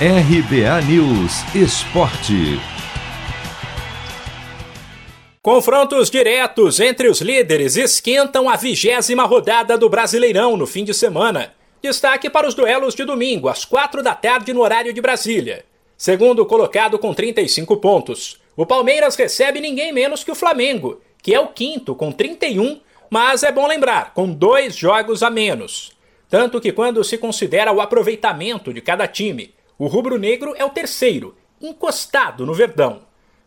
RBA News Esporte. Confrontos diretos entre os líderes esquentam a vigésima rodada do Brasileirão no fim de semana. Destaque para os duelos de domingo, às quatro da tarde, no horário de Brasília. Segundo colocado com 35 pontos, o Palmeiras recebe ninguém menos que o Flamengo, que é o quinto com 31, mas é bom lembrar, com dois jogos a menos. Tanto que, quando se considera o aproveitamento de cada time, o rubro-negro é o terceiro, encostado no Verdão.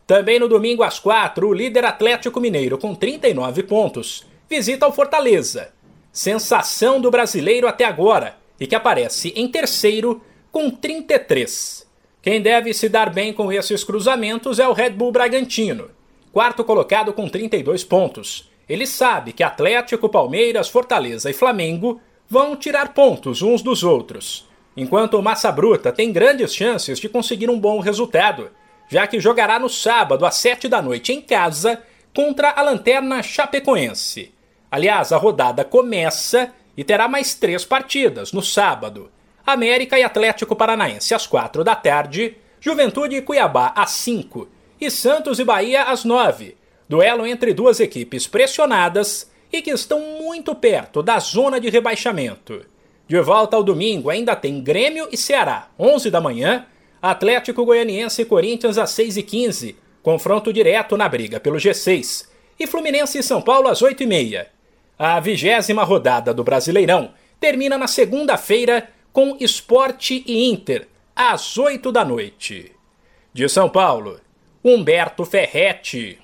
Também no domingo às quatro, o líder Atlético Mineiro, com 39 pontos, visita o Fortaleza. Sensação do brasileiro até agora e que aparece em terceiro com 33. Quem deve se dar bem com esses cruzamentos é o Red Bull Bragantino, quarto colocado com 32 pontos. Ele sabe que Atlético, Palmeiras, Fortaleza e Flamengo vão tirar pontos uns dos outros, enquanto o Massa Bruta tem grandes chances de conseguir um bom resultado já que jogará no sábado às 7 da noite em casa contra a Lanterna Chapecoense. Aliás, a rodada começa e terá mais três partidas no sábado. América e Atlético Paranaense às 4 da tarde, Juventude e Cuiabá às 5 e Santos e Bahia às 9. Duelo entre duas equipes pressionadas e que estão muito perto da zona de rebaixamento. De volta ao domingo ainda tem Grêmio e Ceará, 11 da manhã, Atlético Goianiense e Corinthians às 6h15, confronto direto na briga pelo G6. E Fluminense e São Paulo às 8h30. A vigésima rodada do Brasileirão termina na segunda-feira com Esporte e Inter, às 8 da noite. De São Paulo, Humberto Ferretti.